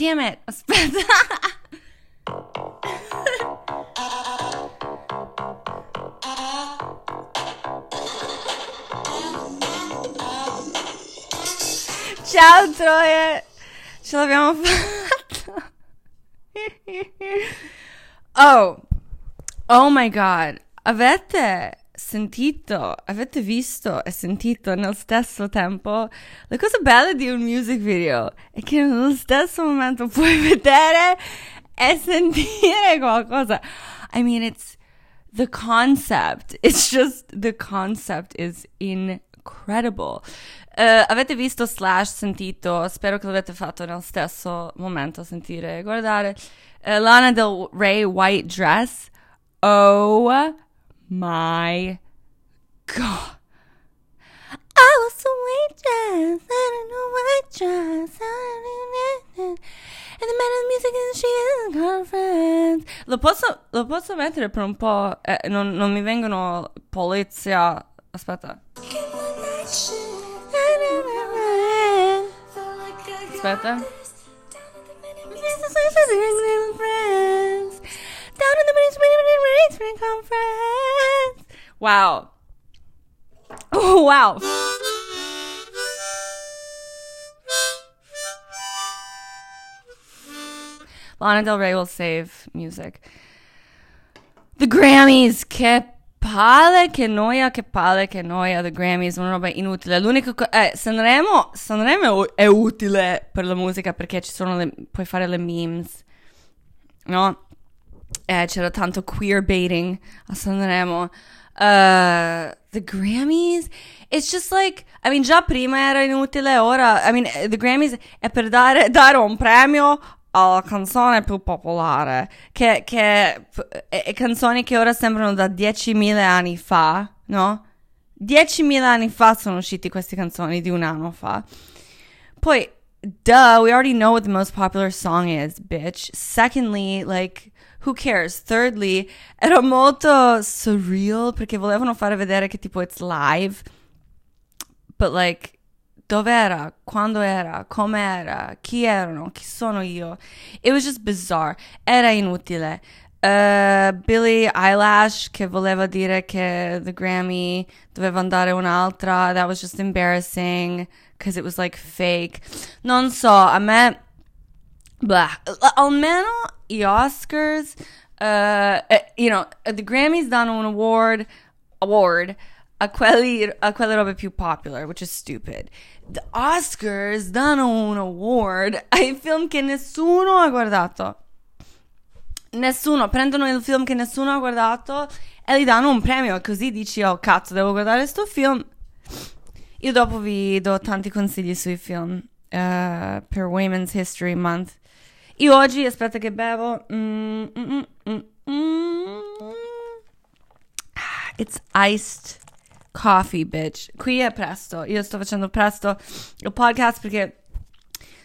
damn it. Ciao Troie, ce l'abbiamo fatta. Oh, oh my god, avete sentito, avete visto e sentito nello stesso tempo la cosa bella di un music video è che nello stesso momento puoi vedere e sentire qualcosa. I mean, it's the concept. It's just the concept is incredible. Uh, avete visto slash sentito, spero che l'avete fatto nello stesso momento, sentire, guardare. Uh, Lana Del Rey White Dress. Oh my god. I was a waitress, I don't know white dress, and the man of music and she is girlfriends. Lo posso, lo posso mettere per un po', eh, non, non mi vengono polizia, aspetta. Aspetta. Wow. Oh, wow. Lana Del Rey will save music. The Grammys, che palle, che noia, che palle, che noia. The Grammys, una roba inutile. L'unico co- eh, Sanremo, Sanremo è utile per la musica perché ci sono le, puoi fare le memes, no? Eh, c'era tanto queer baiting a Sanremo. Uh, the Grammys, it's just like, I mean, già prima era inutile, ora, I mean, the Grammys è per dare, dare un premio alla canzone più popolare, che, che e, canzoni che ora sembrano da 10.000 anni fa, no? 10.000 anni fa sono uscite queste canzoni di un anno fa. Poi, duh, we already know what the most popular song is, bitch. Secondly, like, who cares? Thirdly, era molto surreal perché volevano fare vedere che tipo it's live. But like, dov'era? Quando era? Com'era? Chi erano? Chi sono io? It was just bizarre. Era inutile. Uh, Billie Eyelash che voleva dire che the Grammy doveva andare un'altra. That was just embarrassing because it was like fake. Non so, a me... Blah. Almeno gli Oscars, uh, you know, the Grammys danno un award, award a, quelli, a quelle robe più popular, which is stupid. The Oscars danno un award ai film che nessuno ha guardato. Nessuno, prendono il film che nessuno ha guardato e gli danno un premio, così dici, oh cazzo, devo guardare questo film. Io dopo vi do tanti consigli sui film uh, per Women's History Month. Io oggi, aspetta che bevo. Mm, mm, mm, It's iced coffee, bitch. Qui è presto. Io sto facendo presto il podcast perché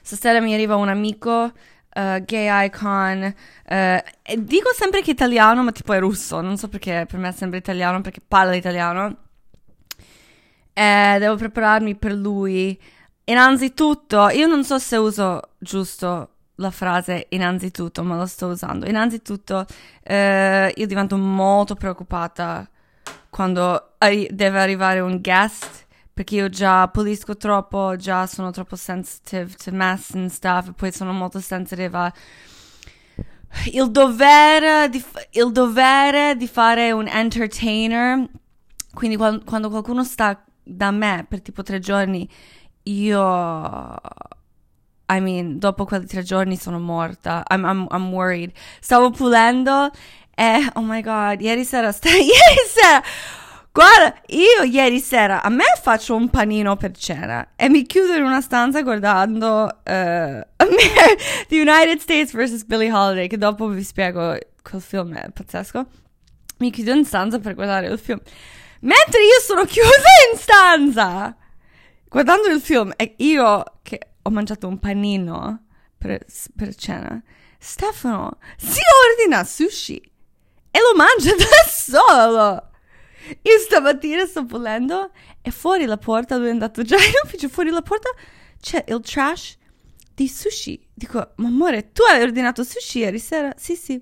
stasera mi arriva un amico. Uh, gay icon. Uh, dico sempre che è italiano, ma tipo è russo. Non so perché per me è sempre italiano, perché parla italiano. E devo prepararmi per lui. Innanzitutto, io non so se uso giusto la frase innanzitutto, ma lo sto usando. Innanzitutto, eh, io divento molto preoccupata quando arri- deve arrivare un guest, perché io già pulisco troppo, già sono troppo sensitive to mess and stuff, poi sono molto sensitive a il dovere di, il dovere di fare un entertainer. Quindi quando, quando qualcuno sta da me per tipo tre giorni, io I mean, dopo quei tre giorni sono morta. I'm, I'm, I'm worried. Stavo pulendo e, oh my god, ieri sera, st- ieri sera, guarda, io ieri sera, a me faccio un panino per cena e mi chiudo in una stanza guardando uh, The United States vs. Billie Holiday, che dopo vi spiego, quel film è pazzesco. Mi chiudo in stanza per guardare il film. Mentre io sono chiusa in stanza guardando il film e io che ho mangiato un panino per, per cena. Stefano si ordina sushi e lo mangia da solo. Io stamattina sto pulendo e fuori la porta, lui è andato già in ufficio, fuori la porta c'è il trash di sushi. Dico, ma amore, tu hai ordinato sushi ieri sera? Sì, sì.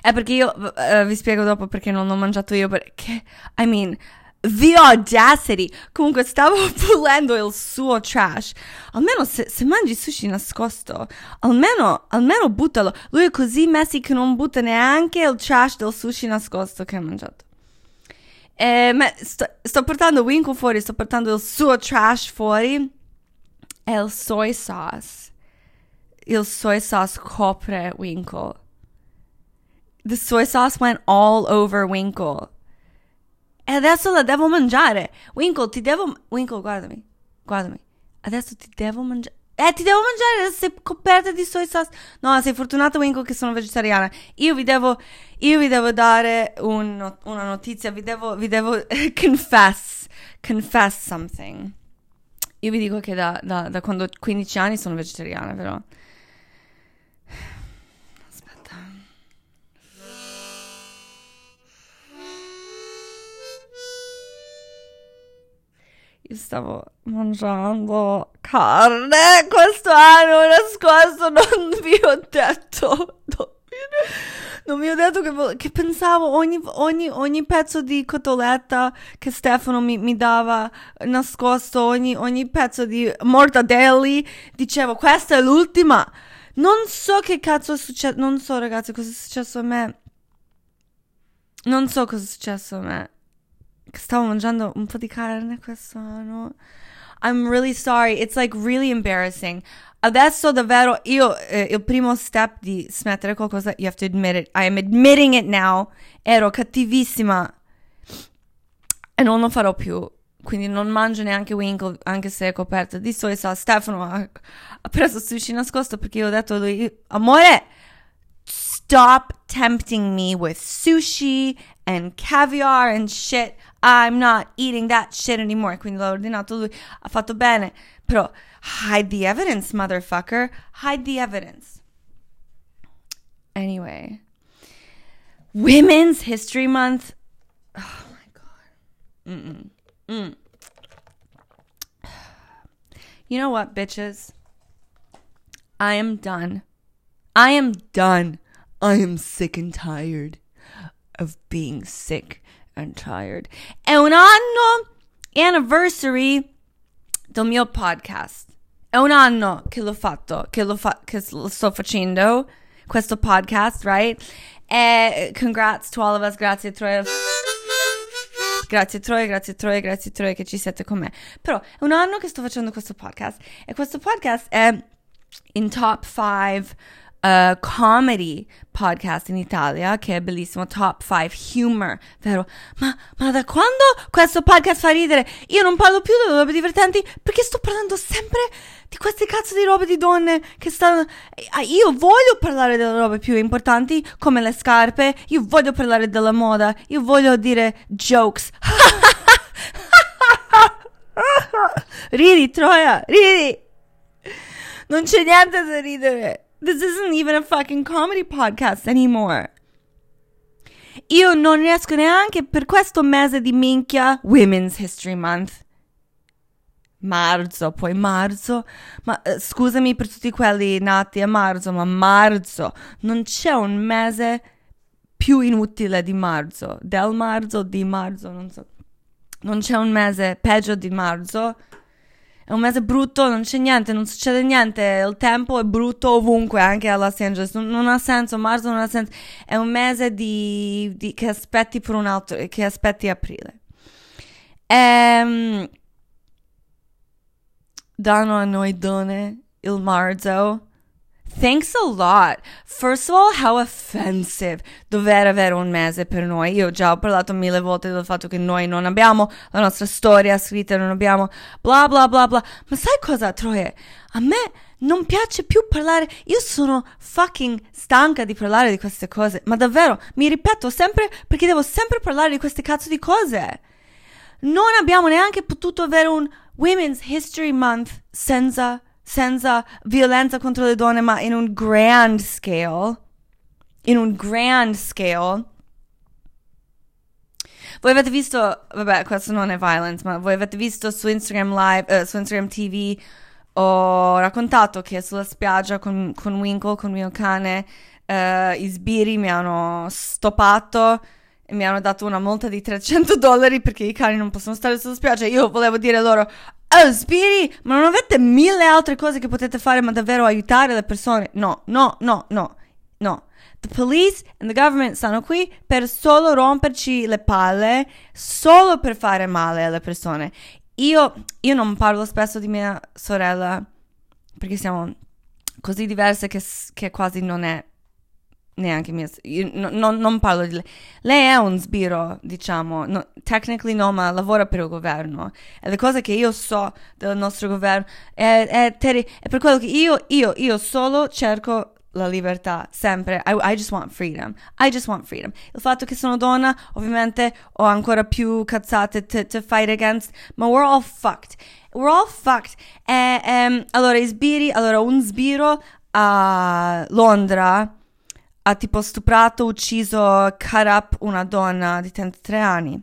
È perché io, uh, vi spiego dopo perché non l'ho mangiato io, perché, I mean, the audacity. Comunque stavo pulendo il suo trash. Almeno se, se, mangi sushi nascosto, almeno, almeno buttalo. Lui è così messi che non butta neanche il trash del sushi nascosto che ha mangiato. E, sto, sto portando Winkle fuori, sto portando il suo trash fuori. E il soy sauce. Il soy sauce copre Winkle. The soy sauce went all over Winkle. E adesso la devo mangiare. Winkle, ti devo. Winkle, guardami. Guardami. Adesso ti devo mangiare. Eh, ti devo mangiare, sei coperta di soy sauce. No, sei fortunata, Winkle, che sono vegetariana. Io vi devo, io vi devo dare un, una notizia, vi devo, vi devo confess, confess something. Io vi dico che da, da, da quando ho 15 anni sono vegetariana, però. Io stavo mangiando carne questo anno nascosto, non vi ho detto. Non vi ho detto che, che pensavo ogni, ogni, ogni, pezzo di cotoletta che Stefano mi, mi dava nascosto, ogni, ogni, pezzo di mortadelli, dicevo questa è l'ultima. Non so che cazzo è successo, non so ragazzi cosa è successo a me. Non so cosa è successo a me. Stavo mangiando un po' di carne questo anno. I'm really sorry. It's like really embarrassing. Adesso davvero io eh, il primo step di smettere qualcosa, you have to admit it. I am admitting it now. Ero cattivissima e non lo farò più. Quindi non mangio neanche Winkle, anche se è coperto di soia sauce. Stefano ha, ha preso sushi nascosto perché io ho detto lui, amore, stop tempting me with sushi and caviar and shit. I'm not eating that shit anymore. Quindi l'ho ordinato lui, ha fatto bene. Però hide the evidence, motherfucker. Hide the evidence. Anyway, Women's History Month. Oh my god. Mm-mm. Mm. You know what, bitches? I am done. I am done. I am sick and tired of being sick and tired. È un anno anniversary del mio podcast. È un anno che l'ho fatto, che lo, fa- che lo sto facendo, questo podcast, right? E congrats to all of us, grazie Troia. Grazie Troia, grazie Troia, grazie Troia che ci siete con me. Però è un anno che sto facendo questo podcast e questo podcast è in top 5 uh, comedy podcast in Italia, che è bellissimo, Top 5 Humor, vero? Ma, ma, da quando questo podcast fa ridere? Io non parlo più delle robe divertenti perché sto parlando sempre di queste cazzo di robe di donne che stanno... Eh, io voglio parlare delle robe più importanti, come le scarpe, io voglio parlare della moda, io voglio dire jokes. ridi, Troia, ridi! Non c'è niente da ridere. This isn't even a fucking comedy podcast anymore. Io non riesco neanche per questo mese di minchia Women's History Month. Marzo, poi marzo, ma uh, scusami per tutti quelli nati a marzo, ma marzo, non c'è un mese più inutile di marzo, del marzo, di marzo, non so. Non c'è un mese peggio di marzo è un mese brutto, non c'è niente, non succede niente, il tempo è brutto ovunque, anche a Los Angeles, non, non ha senso, marzo non ha senso, è un mese di, di, che aspetti per un altro, che aspetti aprile. Ehm, danno a noi donne il marzo Thanks a lot. First of all, how offensive dover avere un mese per noi. Io già ho parlato mille volte del fatto che noi non abbiamo la nostra storia scritta, non abbiamo bla bla bla bla. Ma sai cosa, Troie? A me non piace più parlare. Io sono fucking stanca di parlare di queste cose. Ma davvero, mi ripeto sempre perché devo sempre parlare di queste cazzo di cose. Non abbiamo neanche potuto avere un Women's History Month senza senza violenza contro le donne, ma in un grand scale. In un grand scale. Voi avete visto, vabbè, questo non è violence, ma voi avete visto su Instagram Live, uh, su Instagram TV, ho raccontato che sulla spiaggia con, con Winkle, con mio cane, uh, i sbirri mi hanno stoppato e mi hanno dato una multa di 300 dollari perché i cani non possono stare sulla spiaggia. Io volevo dire loro, oh sbirri, ma non avete mille altre cose che potete fare ma davvero aiutare le persone? No, no, no, no, no. The police and the government stanno qui per solo romperci le palle, solo per fare male alle persone. Io, io non parlo spesso di mia sorella perché siamo così diverse che, che quasi non è neanche mia no, no, non parlo di lei lei è un sbiro diciamo no, technically no ma lavora per il governo e le cose che io so del nostro governo è, è, terri- è per quello che io, io, io solo cerco la libertà, sempre. I, I, just want freedom. I just want freedom. Il fatto che sono donna, ovviamente, ho ancora più cazzate to, to fight against, ma we're all fucked. We're all fucked. E, um, allora, sbiri, allora, un sbiro a Londra ha tipo stuprato, ucciso, cut up una donna di 33 anni.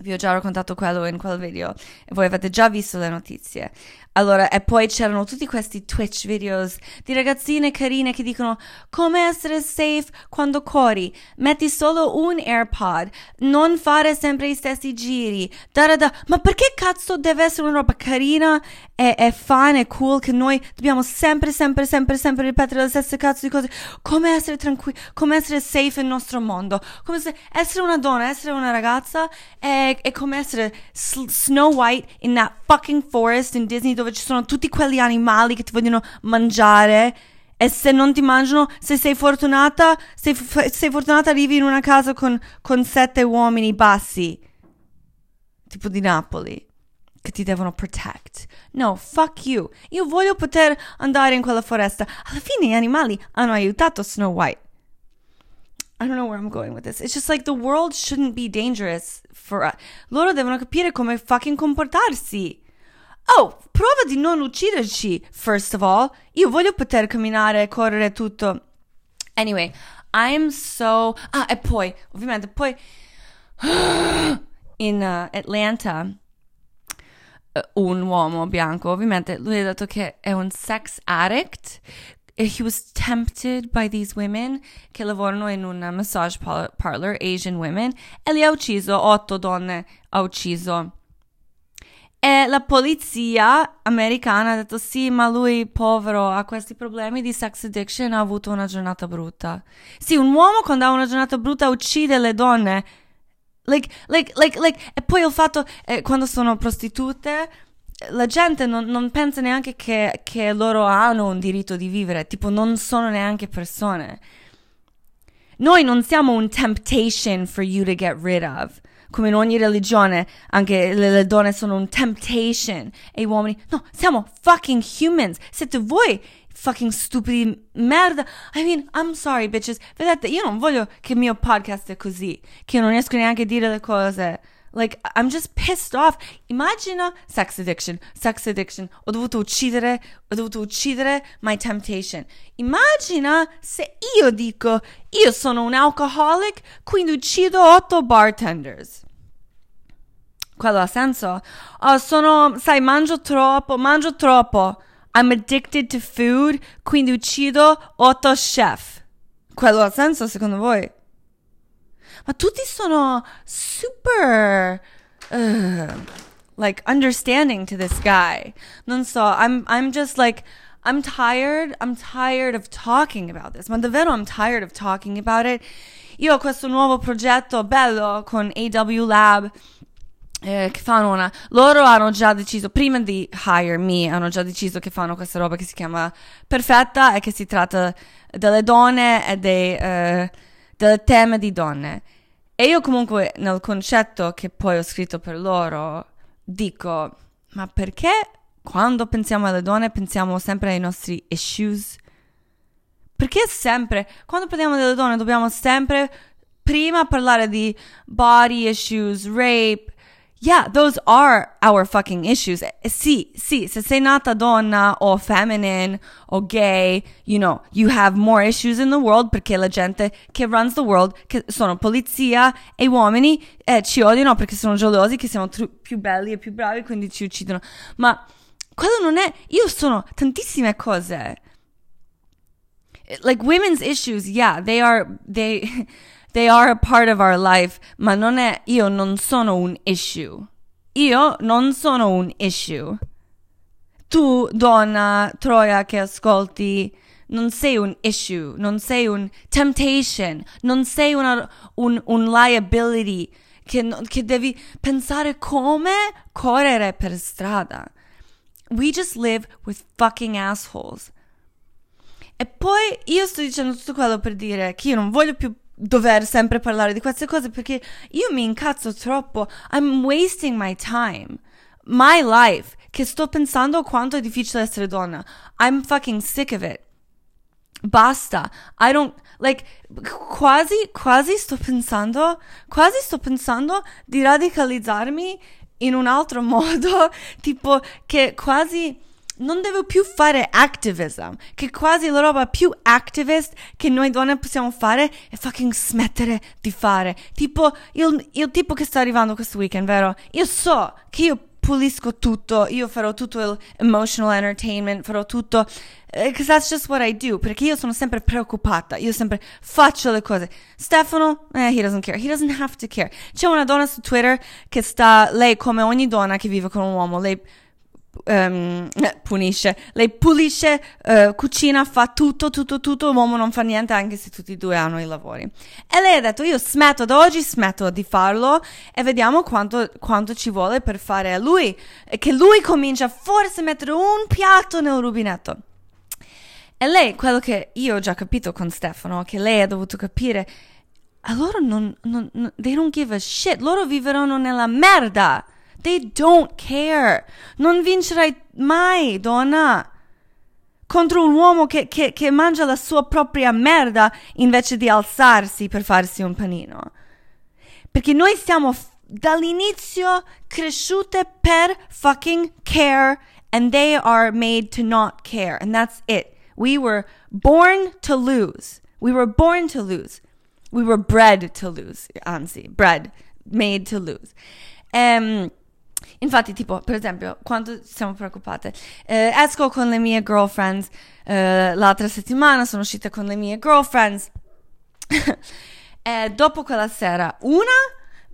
Vi ho già raccontato quello in quel video e voi avete già visto le notizie. Allora, e poi c'erano tutti questi Twitch videos di ragazzine carine che dicono come essere safe quando corri. Metti solo un AirPod, non fare sempre gli stessi giri. Da, da, da. Ma perché cazzo deve essere una roba carina e, e fun e cool che noi dobbiamo sempre, sempre, sempre, sempre ripetere le stesse cazzo di cose? Come essere tranquilli, come essere safe nel nostro mondo. Come se, essere una donna, essere una ragazza è, è come essere Snow White in that fucking forest in Disney dove ci sono tutti quegli animali che ti vogliono mangiare e se non ti mangiano, se sei fortunata, se sei fortunata arrivi in una casa con, con sette uomini bassi, tipo di Napoli, che ti devono protect. No, fuck you. Io voglio poter andare in quella foresta. Alla fine gli animali hanno aiutato Snow White. I don't know where I'm going with this. It's just like the world shouldn't be dangerous for us. Loro devono capire come fucking comportarsi. Oh, prova di non ucciderci, first of all. Io voglio poter camminare, correre tutto. Anyway, I'm so... Ah, e poi, ovviamente, poi... In uh, Atlanta, uh, un uomo bianco, ovviamente, lui ha detto che è un sex addict. E he was tempted by these women che lavorano in un massage parlor, Asian women, e li ha ucciso, otto donne ha ucciso. E la polizia americana ha detto sì, ma lui, povero, ha questi problemi di sex addiction, ha avuto una giornata brutta. Sì, un uomo quando ha una giornata brutta uccide le donne. Like, like, like, like. E poi il fatto, eh, quando sono prostitute, la gente non, non pensa neanche che, che loro hanno un diritto di vivere, tipo non sono neanche persone. Noi non siamo un temptation for you to get rid of come in ogni religione, anche le, le, donne sono un temptation e gli uomini, no, siamo fucking humans. Siete voi fucking stupidi merda. I mean, I'm sorry, bitches. Vedete, io non voglio che il mio podcast è così, che non riesco neanche a dire le cose. Like, I'm just pissed off. Immagina sex addiction, sex addiction. Ho dovuto uccidere, ho dovuto uccidere my temptation. Immagina se io dico, io sono un alcoholic, quindi uccido otto bartenders. Quello ha senso? Oh, sono, sai, mangio troppo, mangio troppo. I'm addicted to food, quindi uccido otto chef. Quello ha senso secondo voi? Ma tutti sono super uh, like understanding to this guy. Non so, I'm I'm just like I'm tired. I'm tired of talking about this. Ma davvero I'm tired of talking about it. Io ho questo nuovo progetto bello con AW Lab eh, che fanno una. Loro hanno già deciso, prima di hire me, hanno già deciso che fanno questa roba che si chiama Perfetta e che si tratta delle donne e dei, eh, delle teme di donne. E io comunque nel concetto che poi ho scritto per loro dico, ma perché quando pensiamo alle donne pensiamo sempre ai nostri issues? Perché sempre, quando parliamo delle donne dobbiamo sempre prima parlare di body issues, rape, Yeah, those are our fucking issues. Sì, sì, se sei nata donna o feminine o gay, you know, you have more issues in the world perché la gente che runs the world, che sono polizia e uomini, eh, ci odiano perché sono gelosi che siamo tr- più belli e più bravi, quindi ci uccidono. Ma quello non è, io sono tantissime cose. Like women's issues, yeah, they are, they, they are a part of our life, ma non è, io non sono un issue. Io non sono un issue. Tu, donna, troia che ascolti, non sei un issue, non sei un temptation, non sei una, un, un liability che, che devi pensare come correre per strada. We just live with fucking assholes. E poi io sto dicendo tutto quello per dire che io non voglio più dover sempre parlare di queste cose perché io mi incazzo troppo. I'm wasting my time. My life. Che sto pensando quanto è difficile essere donna. I'm fucking sick of it. Basta. I don't like quasi quasi sto pensando quasi sto pensando di radicalizzarmi in un altro modo, tipo che quasi non devo più fare activism, che quasi la roba più activist che noi donne possiamo fare è fucking smettere di fare. Tipo il, il tipo che sta arrivando questo weekend, vero? Io so che io pulisco tutto, io farò tutto il emotional entertainment, farò tutto, because uh, that's just what I do, perché io sono sempre preoccupata, io sempre faccio le cose. Stefano, eh, he doesn't care, he doesn't have to care. C'è una donna su Twitter che sta, lei come ogni donna che vive con un uomo, lei um, punisce, lei pulisce, uh, cucina, fa tutto, tutto, tutto, l'uomo non fa niente anche se tutti e due hanno i lavori. E lei ha detto io smetto da oggi, smetto di farlo e vediamo quanto, quanto ci vuole per fare a lui, e che lui comincia forse a mettere un piatto nel rubinetto. E lei, quello che io ho già capito con Stefano, che lei ha dovuto capire, a loro non, non, non they don't give a shit, loro viveranno nella merda. They don't care. Non vincerai mai, donna. Contro un uomo che, che, che mangia la sua propria merda invece di alzarsi per farsi un panino. Perché noi siamo dall'inizio cresciute per fucking care and they are made to not care. And that's it. We were born to lose. We were born to lose. We were bred to lose. Anzi, bred, made to lose. Um, Infatti, tipo, per esempio, quando siamo preoccupate, eh, esco con le mie girlfriends, eh, l'altra settimana sono uscita con le mie girlfriends, e dopo quella sera, una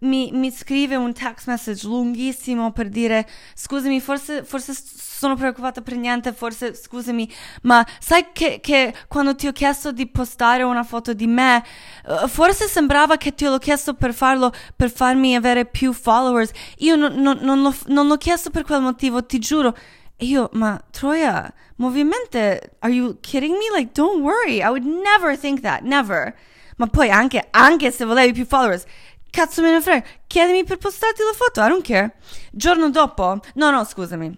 mi, mi, scrive un text message lunghissimo per dire scusami, forse, forse sono preoccupata per niente, forse scusami, ma sai che, che, quando ti ho chiesto di postare una foto di me, uh, forse sembrava che ti l'ho chiesto per farlo, per farmi avere più followers. Io non, non, non, l'ho, non l'ho chiesto per quel motivo, ti giuro. E io, ma Troia, ovviamente, are you kidding me? Like, don't worry, I would never think that, never. Ma poi anche, anche se volevi più followers, Cazzo me ne frega, chiedimi per postarti la foto, I don't care. Giorno dopo, no, no, scusami.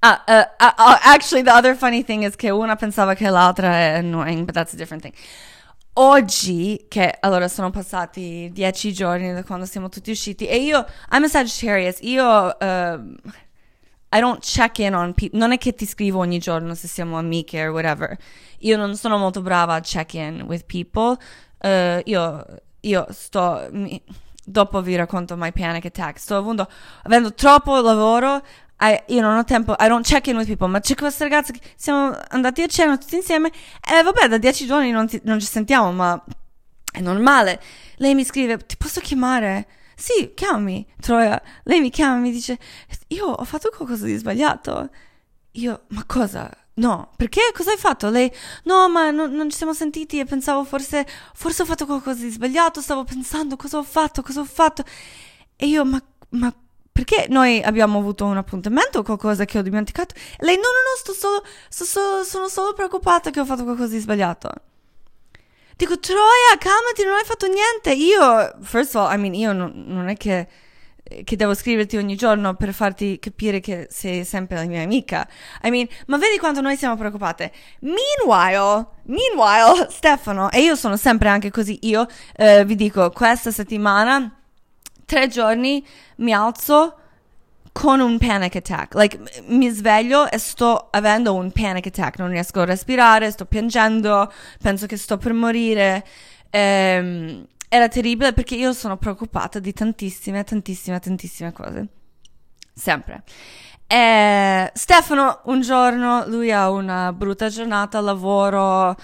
Ah, uh, uh, uh, actually, the other funny thing is che una pensava che l'altra è annoying, but that's a different thing. Oggi, che allora sono passati dieci giorni da quando siamo tutti usciti, e io, I'm a Sagittarius, io, uh, I don't check in on people, non è che ti scrivo ogni giorno se siamo amiche or whatever. Io non sono molto brava a check in with people. Uh, io io sto, mi, dopo vi racconto my panic attack, sto avendo, avendo troppo lavoro, I, io non ho tempo, I don't check in with people, ma c'è questa ragazza che siamo andati a cena tutti insieme e vabbè da dieci giorni non, ti, non ci sentiamo, ma è normale. Lei mi scrive, ti posso chiamare? Sì, chiamami, Troia. Lei mi chiama e mi dice, io ho fatto qualcosa di sbagliato. Io, ma cosa? No, perché? Cosa hai fatto? Lei, no, ma non, non ci siamo sentiti e pensavo forse, forse ho fatto qualcosa di sbagliato, stavo pensando cosa ho fatto, cosa ho fatto. E io, ma, ma perché noi abbiamo avuto un appuntamento o qualcosa che ho dimenticato? E lei, no, no, no, sto solo, sto solo, sono solo preoccupata che ho fatto qualcosa di sbagliato. Dico, Troia, calmati, non hai fatto niente. Io, first of all, I mean, io non, non è che che devo scriverti ogni giorno per farti capire che sei sempre la mia amica. I mean, ma vedi quanto noi siamo preoccupate. Meanwhile, meanwhile, Stefano, e io sono sempre anche così, io eh, vi dico, questa settimana, tre giorni, mi alzo con un panic attack. Like, mi sveglio e sto avendo un panic attack. Non riesco a respirare, sto piangendo, penso che sto per morire. Ehm, era terribile perché io sono preoccupata di tantissime, tantissime, tantissime cose. Sempre. E Stefano, un giorno, lui ha una brutta giornata lavoro,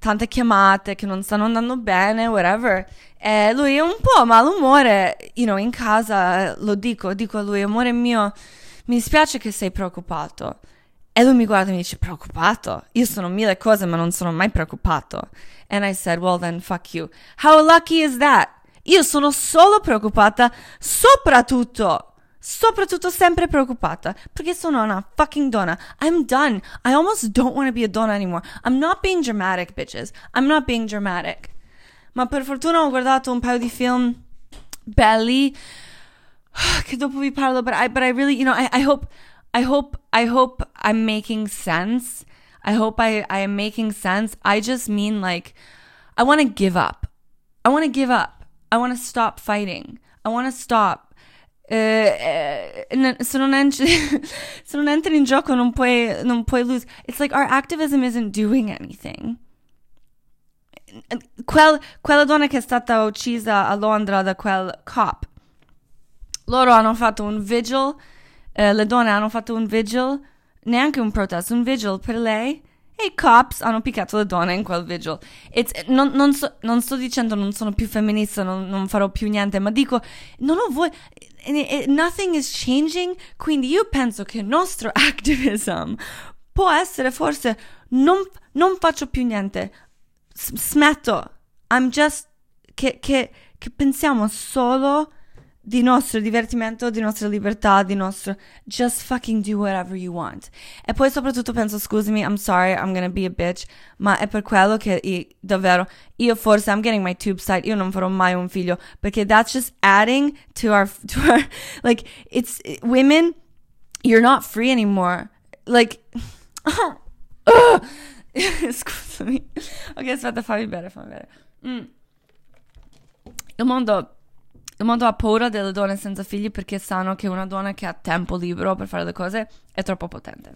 tante chiamate che non stanno andando bene, whatever. E lui è un po' malumore, you know, in casa lo dico, dico a lui, amore mio, mi dispiace che sei preoccupato. E lui mi guarda e mi dice, preoccupato? Io sono mille cose, ma non sono mai preoccupato. And I said, well then, fuck you. How lucky is that? Io sono solo preoccupata, soprattutto, soprattutto sempre preoccupata, perché sono una fucking donna. I'm done. I almost don't want to be a donna anymore. I'm not being dramatic, bitches. I'm not being dramatic. Ma per fortuna ho guardato un paio di film belli, che dopo vi parlo, but I, but I really, you know, I, I hope, I hope, I hope I'm making sense. I hope I, I am making sense. I just mean like, I want to give up. I want to give up. I want to stop fighting. I want to stop. Uh, uh, se, non entri, se non entri in gioco non puoi, non puoi lose. It's like our activism isn't doing anything. Quel, quella donna che è stata uccisa a Londra da quel cop. Loro hanno fatto un vigil, uh, le donne hanno fatto un vigil, neanche un protesto, un vigil per lei e i cops hanno picchiato le donne in quel vigil. Non, non, so, non, sto dicendo non sono più femminista, non, non farò più niente, ma dico, non ho voglia. Nothing is changing, quindi io penso che il nostro activism può essere forse non, non faccio più niente, smetto, I'm just che, che, che pensiamo solo di nostro divertimento, di nostra libertà, di nostro just fucking do whatever you want. E poi soprattutto penso, scusami, I'm sorry, I'm gonna be a bitch, ma è per quello che io, davvero, io forse, I'm getting my tube side, io non farò mai un figlio, perché that's just adding to our, to our, like, it's, women, you're not free anymore. Like, scusami. Ok, aspetta, fammi bere, fammi bere. Mm. Il mondo il mondo ha paura delle donne senza figli perché sanno che una donna che ha tempo libero per fare le cose è troppo potente.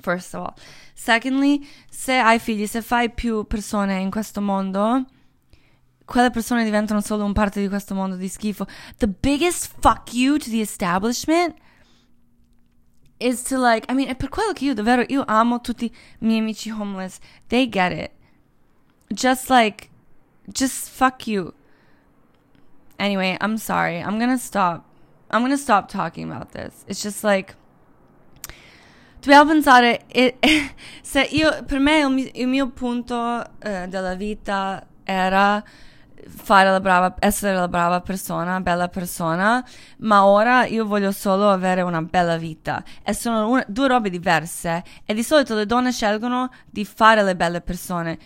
First of all. Secondly, se hai figli, se fai più persone in questo mondo, quelle persone diventano solo un parte di questo mondo di schifo. The biggest fuck you to the establishment is to like, I mean, è per quello che io davvero, io amo tutti i miei amici homeless. They get it. Just like, just fuck you. Anyway, I'm sorry. I'm gonna stop. I'm gonna stop talking about this. It's just like dobbiamo pensare se io per me il il mio punto eh, della vita era fare la brava essere la brava persona, bella persona, ma ora io voglio solo avere una bella vita e sono una, due robe diverse e di solito le donne scelgono di fare le belle persone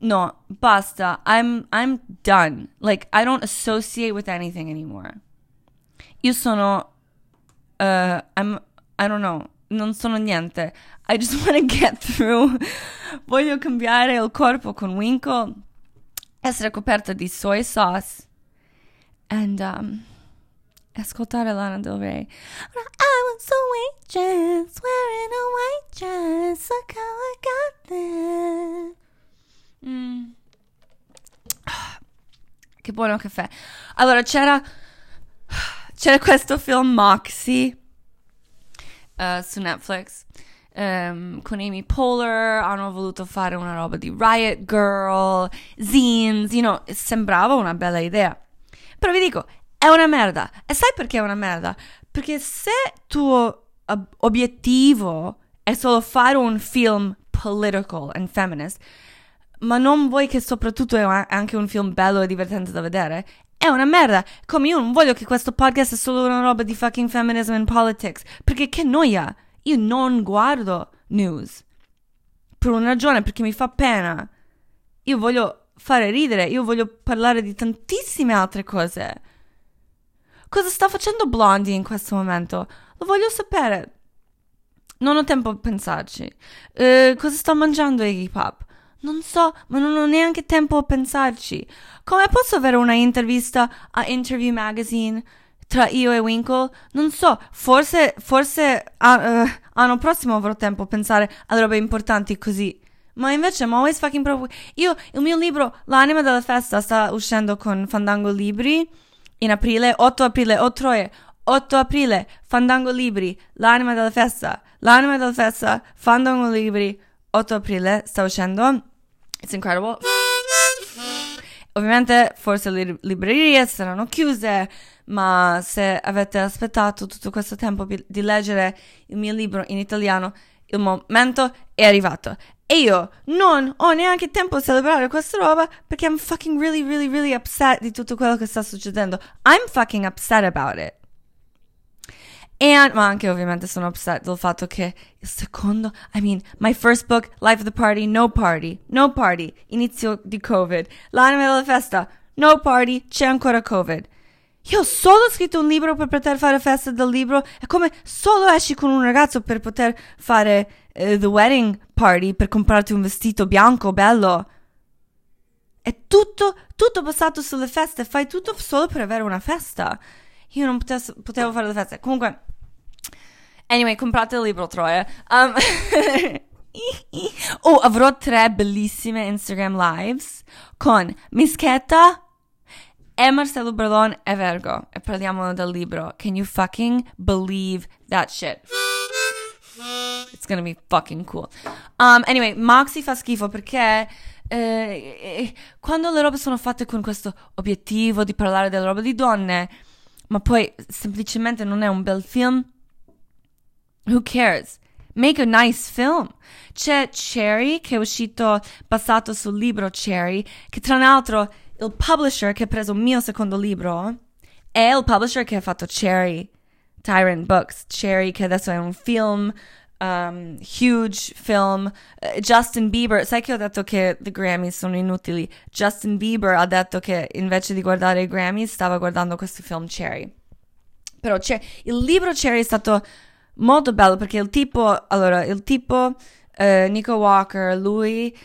no, basta. I'm I'm done. Like I don't associate with anything anymore. Io sono uh I'm I don't know, non sono niente. I just want to get through. Voglio cambiare il corpo con Winkle, essere coperta di soy sauce and um ascoltare Lana Del Rey. I was a waitress wearing a white dress. Look how I got there. Mm. Che buono caffè. Allora, c'era, c'era questo film Moxie uh, su Netflix um, con Amy Poehler. Hanno voluto fare una roba di Riot Girl, zines, you know, sembrava una bella idea. Però vi dico, è una merda. E sai perché è una merda? Perché se tuo obiettivo è solo fare un film political and feminist, ma non vuoi che soprattutto è anche un film bello e divertente da vedere? È una merda. Come io non voglio che questo podcast sia solo una roba di fucking feminism and politics. Perché che noia. Io non guardo news. Per una ragione, perché mi fa pena. Io voglio fare ridere. Io voglio parlare di tantissime altre cose. Cosa sta facendo Blondie in questo momento? Lo voglio sapere. Non ho tempo a pensarci. Uh, cosa sta mangiando Iggy Pop? Non so, ma non ho neanche tempo a pensarci. Come posso avere una intervista a Interview Magazine tra io e Winkle? Non so, forse, forse uh, uh, anno prossimo avrò tempo a pensare a robe importanti così. Ma invece, I'm always fucking proprio. Io, il mio libro, L'anima della festa, sta uscendo con Fandango Libri in aprile, 8 aprile, 8 troie. 8 aprile, Fandango Libri, l'anima della festa, l'anima della festa, Fandango Libri, 8 aprile, sta uscendo. It's incredible. Ovviamente forse le librerie saranno chiuse, ma se avete aspettato tutto questo tempo di leggere il mio libro in italiano, il momento è arrivato. E io non ho neanche tempo a celebrare questa roba perché I'm fucking really, really, really upset di tutto quello che sta succedendo. I'm fucking upset about it. E ma anche ovviamente sono upset del fatto che il secondo, I mean, my first book, Life of the Party, no party, no party, inizio di Covid. L'anima della festa, no party, c'è ancora Covid. Io ho solo scritto un libro per poter fare festa del libro. È come solo esci con un ragazzo per poter fare uh, the wedding party, per comprarti un vestito bianco bello. È tutto, tutto basato sulle feste. Fai tutto solo per avere una festa. Io non potevo, potevo fare le feste. Comunque, anyway, comprate il libro, Troia. Um, oh, avrò tre bellissime Instagram lives con Mischetta e Marcello Berlon e Vergo e parliamo del libro. Can you fucking believe that shit? It's gonna be fucking cool. Um, anyway, Moxie fa schifo perché eh, quando le robe sono fatte con questo obiettivo di parlare delle robe di donne, ma poi semplicemente non è un bel film, who cares? Make a nice film. C'è Cherry che è uscito basato sul libro Cherry, che tra l'altro il publisher che ha preso il mio secondo libro è il publisher che ha fatto Cherry, Tyrant Books. Cherry che adesso è un film, um, huge film. Uh, Justin Bieber, sai che ho detto che i Grammy sono inutili? Justin Bieber ha detto che invece di guardare i Grammy stava guardando questo film Cherry. Però il libro Cherry è stato molto bello perché il tipo, allora, il tipo, uh, Nico Walker, lui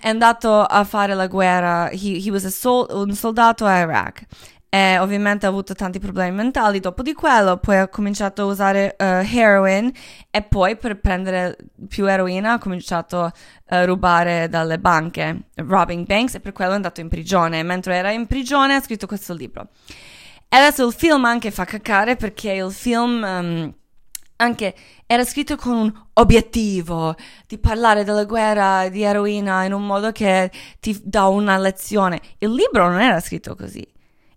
è andato a fare la guerra, he, he was sol- un soldato a Iraq. E ovviamente ha avuto tanti problemi mentali dopo di quello, poi ha cominciato a usare uh, heroin e poi per prendere più eroina ha cominciato a rubare dalle banche, robbing banks e per quello è andato in prigione, mentre era in prigione ha scritto questo libro. E adesso il film anche fa cacare perché il film... Um, anche era scritto con un obiettivo di parlare della guerra di eroina in un modo che ti dà una lezione. Il libro non era scritto così.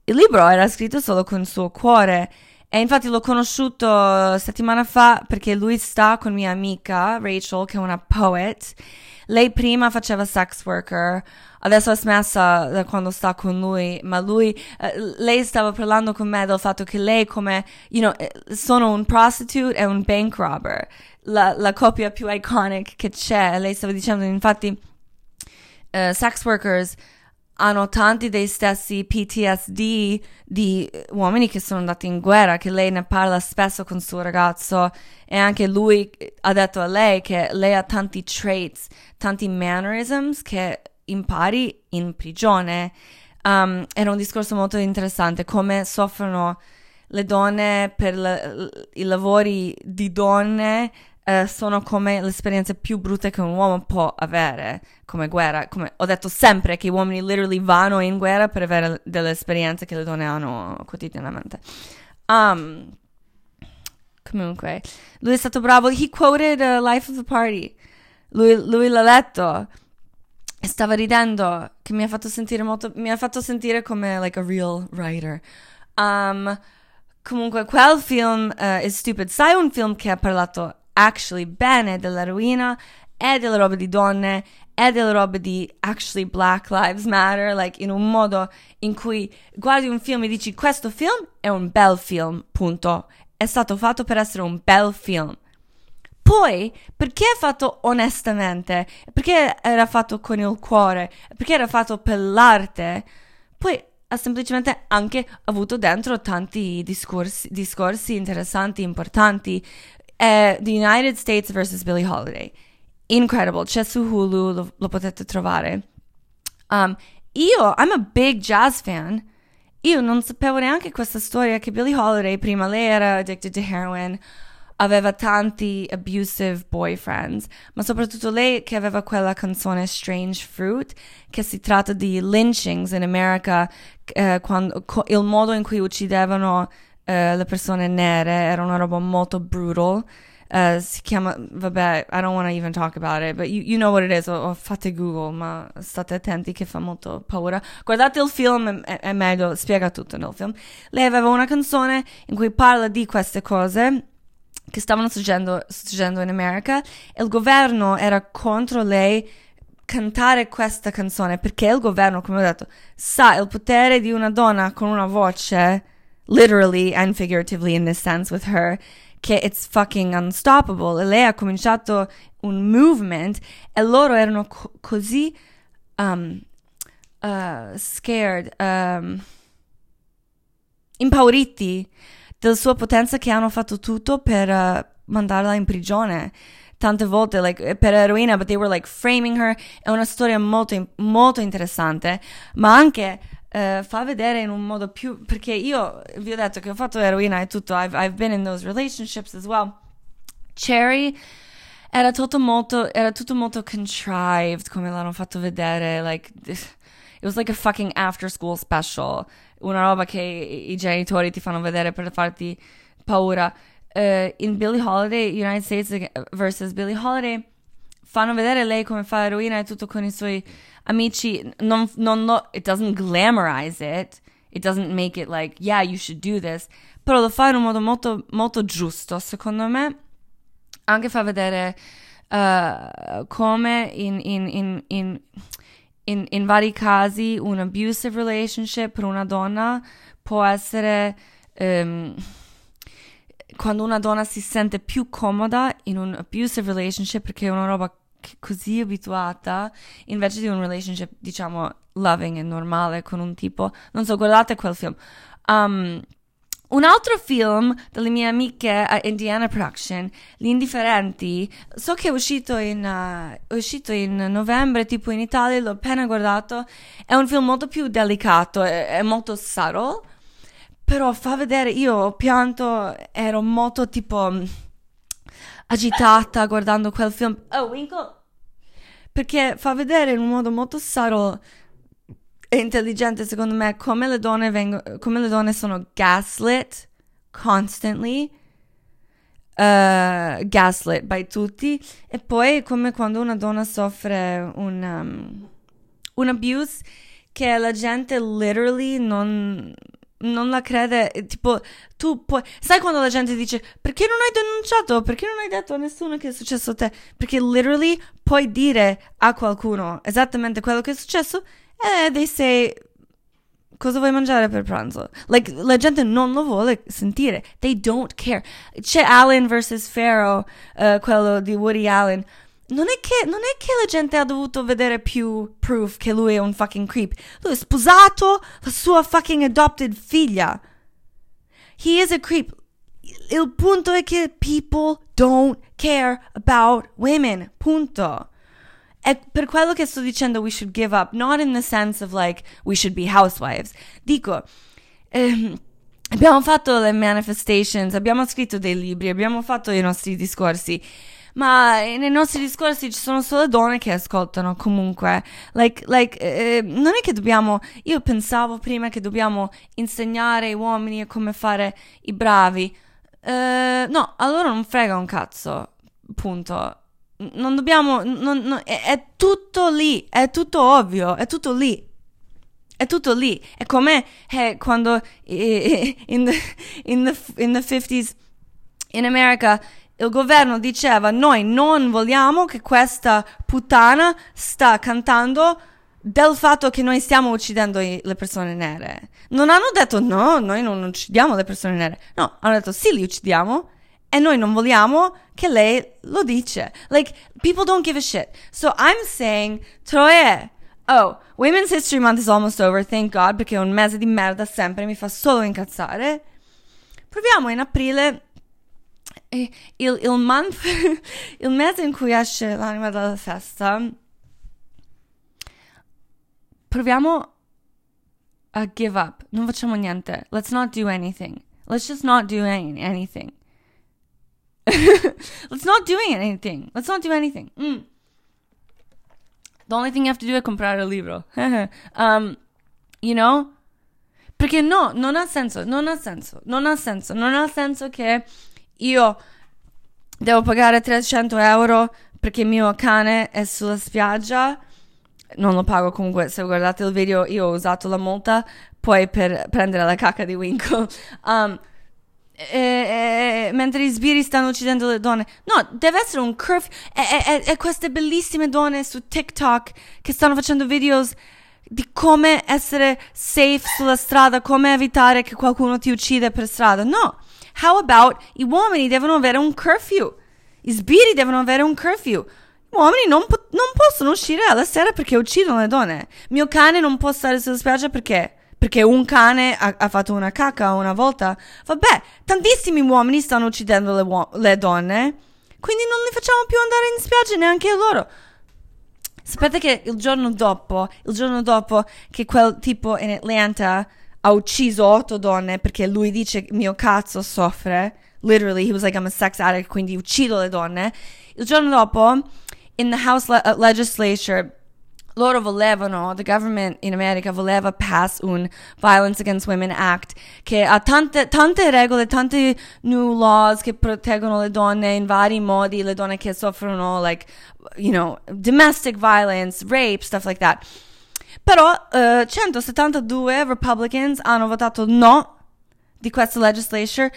Il libro era scritto solo con il suo cuore. E infatti l'ho conosciuto settimana fa perché lui sta con mia amica Rachel, che è una poet. Lei prima faceva sex worker adesso è smessa da quando sta con lui, ma lui, uh, lei stava parlando con me del fatto che lei come, you know, eh, sono un prostitute e un bank robber, la, la coppia più iconic che c'è, lei stava dicendo infatti uh, sex workers hanno tanti dei stessi PTSD di uomini che sono andati in guerra, che lei ne parla spesso con suo ragazzo e anche lui ha detto a lei che lei ha tanti traits, tanti mannerisms che impari in prigione. Um, era un discorso molto interessante, come soffrono le donne per la, i lavori di donne eh, sono come le esperienze più brutte che un uomo può avere, come guerra. Come ho detto sempre che gli uomini literally vanno in guerra per avere delle esperienze che le donne hanno quotidianamente. Um, comunque, lui è stato bravo. He quoted uh, Life of the Party. Lui, lui l'ha letto e stava ridendo, che mi ha fatto sentire molto, mi ha fatto sentire come like a real writer. Um, comunque, quel film uh, è stupid. Sai un film che ha parlato actually bene dell'eroina e delle robe di donne e delle robe di actually Black Lives Matter, like in un modo in cui guardi un film e dici questo film è un bel film, punto. È stato fatto per essere un bel film. Poi, perché è fatto onestamente? Perché era fatto con il cuore? Perché era fatto per l'arte? Poi ha semplicemente anche avuto dentro tanti discorsi, discorsi interessanti, importanti. Eh, The United States vs. Billie Holiday. Incredible, c'è su Hulu, lo, lo potete trovare. Um, io, I'm a big jazz fan. Io non sapevo neanche questa storia che Billie Holiday prima lei era addicted to heroin aveva tanti abusive boyfriends, ma soprattutto lei che aveva quella canzone Strange Fruit, che si tratta di lynchings in America, eh, quando, il modo in cui uccidevano uh, le persone nere, era una roba molto brutal. Uh, si chiama, vabbè, I don't want to even talk about it, but you, you know what it is, o, o, fate Google, ma state attenti che fa molto paura. Guardate il film, è, è meglio, spiega tutto nel film. Lei aveva una canzone in cui parla di queste cose che stavano succedendo, succedendo in America e il governo era contro lei cantare questa canzone perché il governo, come ho detto, sa il potere di una donna con una voce, literally and figuratively in this sense with her, che it's fucking unstoppable. E lei ha cominciato un movement e loro erano co- così um, uh, scared, um, impauriti della sua potenza che hanno fatto tutto per uh, mandarla in prigione tante volte like, per eroina, but they were like framing her. È una storia molto, molto interessante, ma anche uh, fa vedere in un modo più. Perché io vi ho detto che ho fatto eroina e tutto, I've, I've been in those relationships as well. Cherry era tutto molto, era tutto molto contrived, come l'hanno fatto vedere, like. It was like a fucking after school special. Una roba che i genitori ti fanno vedere per farti paura uh, in Billie Holiday, United States vs. Billie Holiday, fanno vedere lei come fa eroina e tutto con i suoi amici. Non, non lo, it doesn't glamorize it. It doesn't make it like, yeah, you should do this. Però lo fa in un modo molto, molto giusto, secondo me. Anche fa vedere uh, come in, in, in, in in, in, vari casi un abusive relationship per una donna può essere um, quando una donna si sente più comoda in un abusive relationship perché è una roba così abituata invece di un relationship diciamo loving e normale con un tipo. Non so guardate quel film. Um, un altro film delle mie amiche a Indiana Production, Gli Indifferenti, so che è uscito in, uh, è uscito in novembre, tipo in Italia, l'ho appena guardato. È un film molto più delicato, è, è molto subtle però fa vedere, io ho pianto, ero molto tipo agitata guardando quel film. Oh, Winkle! Perché fa vedere in un modo molto subtle e intelligente, secondo me, come le donne, vengono, come le donne sono gaslit constantly. Uh, gaslit by tutti e poi come quando una donna soffre un, um, un abuse che la gente literally non non la crede, tipo, tu puoi... Sai quando la gente dice, perché non hai denunciato? Perché non hai detto a nessuno che è successo a te? Perché literally puoi dire a qualcuno esattamente quello che è successo e they say, cosa vuoi mangiare per pranzo? Like, la gente non lo vuole sentire. They don't care. C'è Allen vs. Pharaoh, uh, quello di Woody Allen non è, che, non è che la gente ha dovuto vedere più proof che lui è un fucking creep. Lui è sposato la sua fucking adopted figlia. He is a creep. Il punto è che people don't care about women. Punto. È per quello che sto dicendo we should give up, not in the sense of like we should be housewives. Dico, ehm, abbiamo fatto le manifestations, abbiamo scritto dei libri, abbiamo fatto i nostri discorsi ma nei nostri discorsi ci sono solo donne che ascoltano comunque. Like, like, eh, non è che dobbiamo, io pensavo prima che dobbiamo insegnare ai uomini come fare i bravi. Eh, no, allora non frega un cazzo, punto. Non dobbiamo, non, non, è, è tutto lì, è tutto ovvio, è tutto lì. È tutto lì. È come eh, quando eh, in, the, in, the, in the 50s in America il governo diceva noi non vogliamo che questa puttana sta cantando del fatto che noi stiamo uccidendo le persone nere. Non hanno detto no, noi non uccidiamo le persone nere. No, hanno detto sì, li uccidiamo e noi non vogliamo che lei lo dice. Like, people don't give a shit. So I'm saying, Troie, oh, Women's History Month is almost over, thank God, perché è un mese di merda sempre, mi fa solo incazzare. Proviamo in aprile il, il, month, il mese in cui esce l'anima della festa, proviamo a give up. Non facciamo niente. Let's not do anything. Let's just not do any, anything. Let's not do anything. Let's not do anything. Mm. The only thing you have to do è comprare il libro. um, you know? Perché no, non ha senso, non ha senso, non ha senso, non ha senso che io devo pagare 300 euro perché il mio cane è sulla spiaggia. Non lo pago comunque, se guardate il video io ho usato la multa poi per prendere la cacca di Winkle. Um, e, e, mentre i sbirri stanno uccidendo le donne. No, deve essere un curfew. E, e, queste bellissime donne su TikTok che stanno facendo videos di come essere safe sulla strada, come evitare che qualcuno ti uccida per strada. No. How about i uomini devono avere un curfew? I sbirri devono avere un curfew. Gli uomini non, po- non possono uscire alla sera perché uccidono le donne. Mio cane non può stare sulla spiaggia perché? Perché un cane ha, ha fatto una cacca una volta. Vabbè, tantissimi uomini stanno uccidendo le, uo- le donne. Quindi non li facciamo più andare in spiaggia neanche loro. Sapete che il giorno dopo, il giorno dopo che quel tipo in Atlanta ha ucciso otto donne perché lui dice mio cazzo soffre, literally he was like I'm a sex addict, quindi uccido le donne. Il giorno dopo in the House le- uh, legislature loro volevano, the government in America voleva pass un Violence Against Women Act che ha tante, tante regole, tanti new laws che proteggono le donne in vari modi, le donne che soffrono, like, you know, domestic violence, rape, stuff like that. Però uh, 172 Republicans hanno votato no di questa legislature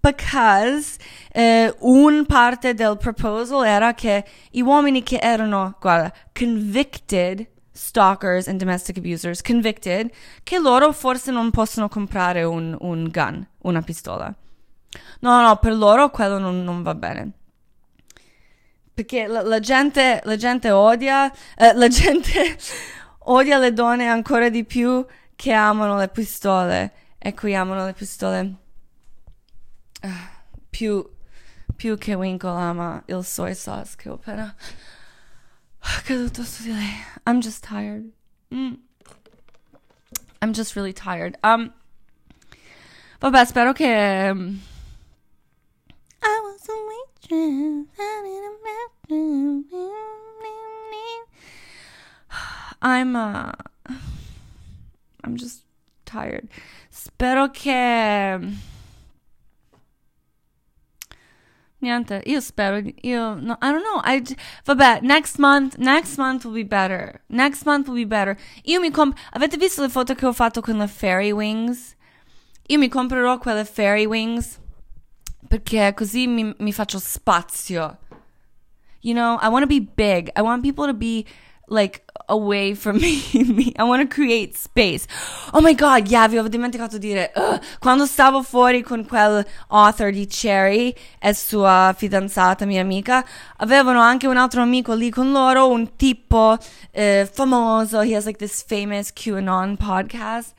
because uh, un parte del proposal era che i uomini che erano, guarda, convicted stalkers and domestic abusers, convicted, che loro forse non possono comprare un, un gun, una pistola. No, no, per loro quello non, non va bene. Perché la, la, gente, la gente odia, eh, la gente odia le donne ancora di più che amano le pistole. E qui amano le pistole più, più che Winkle ama il soy sauce che ho appena caduto su di lei. I'm just tired. Mm. I'm just really tired. Um, vabbè, spero che... Um, I was a waitress I'm uh, I'm just tired. Spero che Niente, io spero, io, no, I don't know, I, vabbè, next month, next month will be better, next month will be better. Io mi compro, avete visto le foto che ho fatto con le fairy wings? Io mi comprerò quelle fairy wings perché così mi, mi faccio spazio. You know, I want to be big, I want people to be like away from me. I want to create space. Oh my god, yeah, vi avevo dimenticato di dire, uh, quando stavo fuori con quel author di Cherry e sua fidanzata, mia amica, avevano anche un altro amico lì con loro, un tipo uh, famoso, he has like this famous QAnon podcast.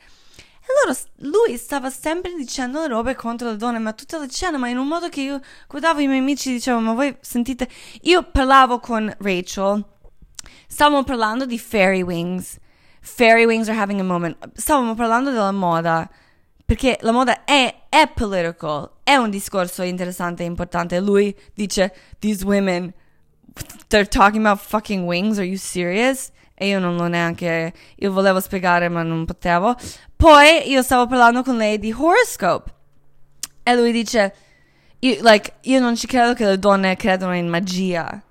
E loro, lui stava sempre dicendo le robe contro le donne, ma tutte le cene, ma in un modo che io guardavo i miei amici e dicevo, ma voi sentite, io parlavo con Rachel, Stavamo parlando di Fairy Wings. Fairy Wings are having a moment. Stavamo parlando della moda. Perché la moda è, è political. È un discorso interessante e importante. Lui dice, these women, they're talking about fucking wings. Are you serious? E io non l'ho neanche, io volevo spiegare ma non potevo. Poi io stavo parlando con lei di horoscope. E lui dice, io, like, io non ci credo che le donne credono in magia.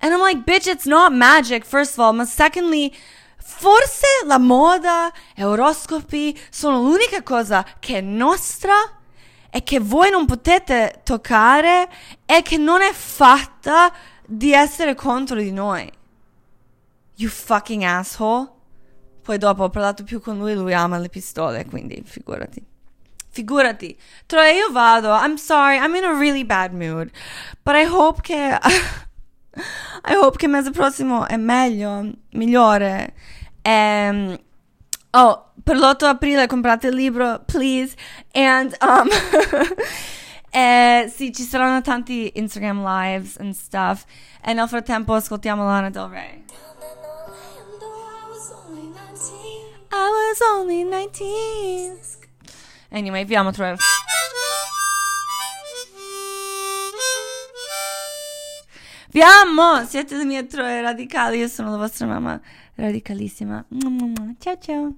And I'm like, bitch, it's not magic, first of all. Ma secondly, forse la moda e oroscopi sono l'unica cosa che è nostra e che voi non potete toccare e che non è fatta di essere contro di noi. You fucking asshole. Poi dopo ho parlato più con lui, lui ama le pistole, quindi figurati. Figurati. Troia, io vado. I'm sorry, I'm in a really bad mood. But I hope che... I hope che il mese prossimo è meglio, migliore. Um, oh, per l'8 aprile comprate il libro, please. And, um, eh, sì, ci saranno tanti Instagram lives and stuff. E nel frattempo ascoltiamo Lana Del Rey. I was only 19. Anyway, vi amo trovare. Vi amo! Siete le mie troie radicali. Io sono la vostra mamma radicalissima. Ciao ciao!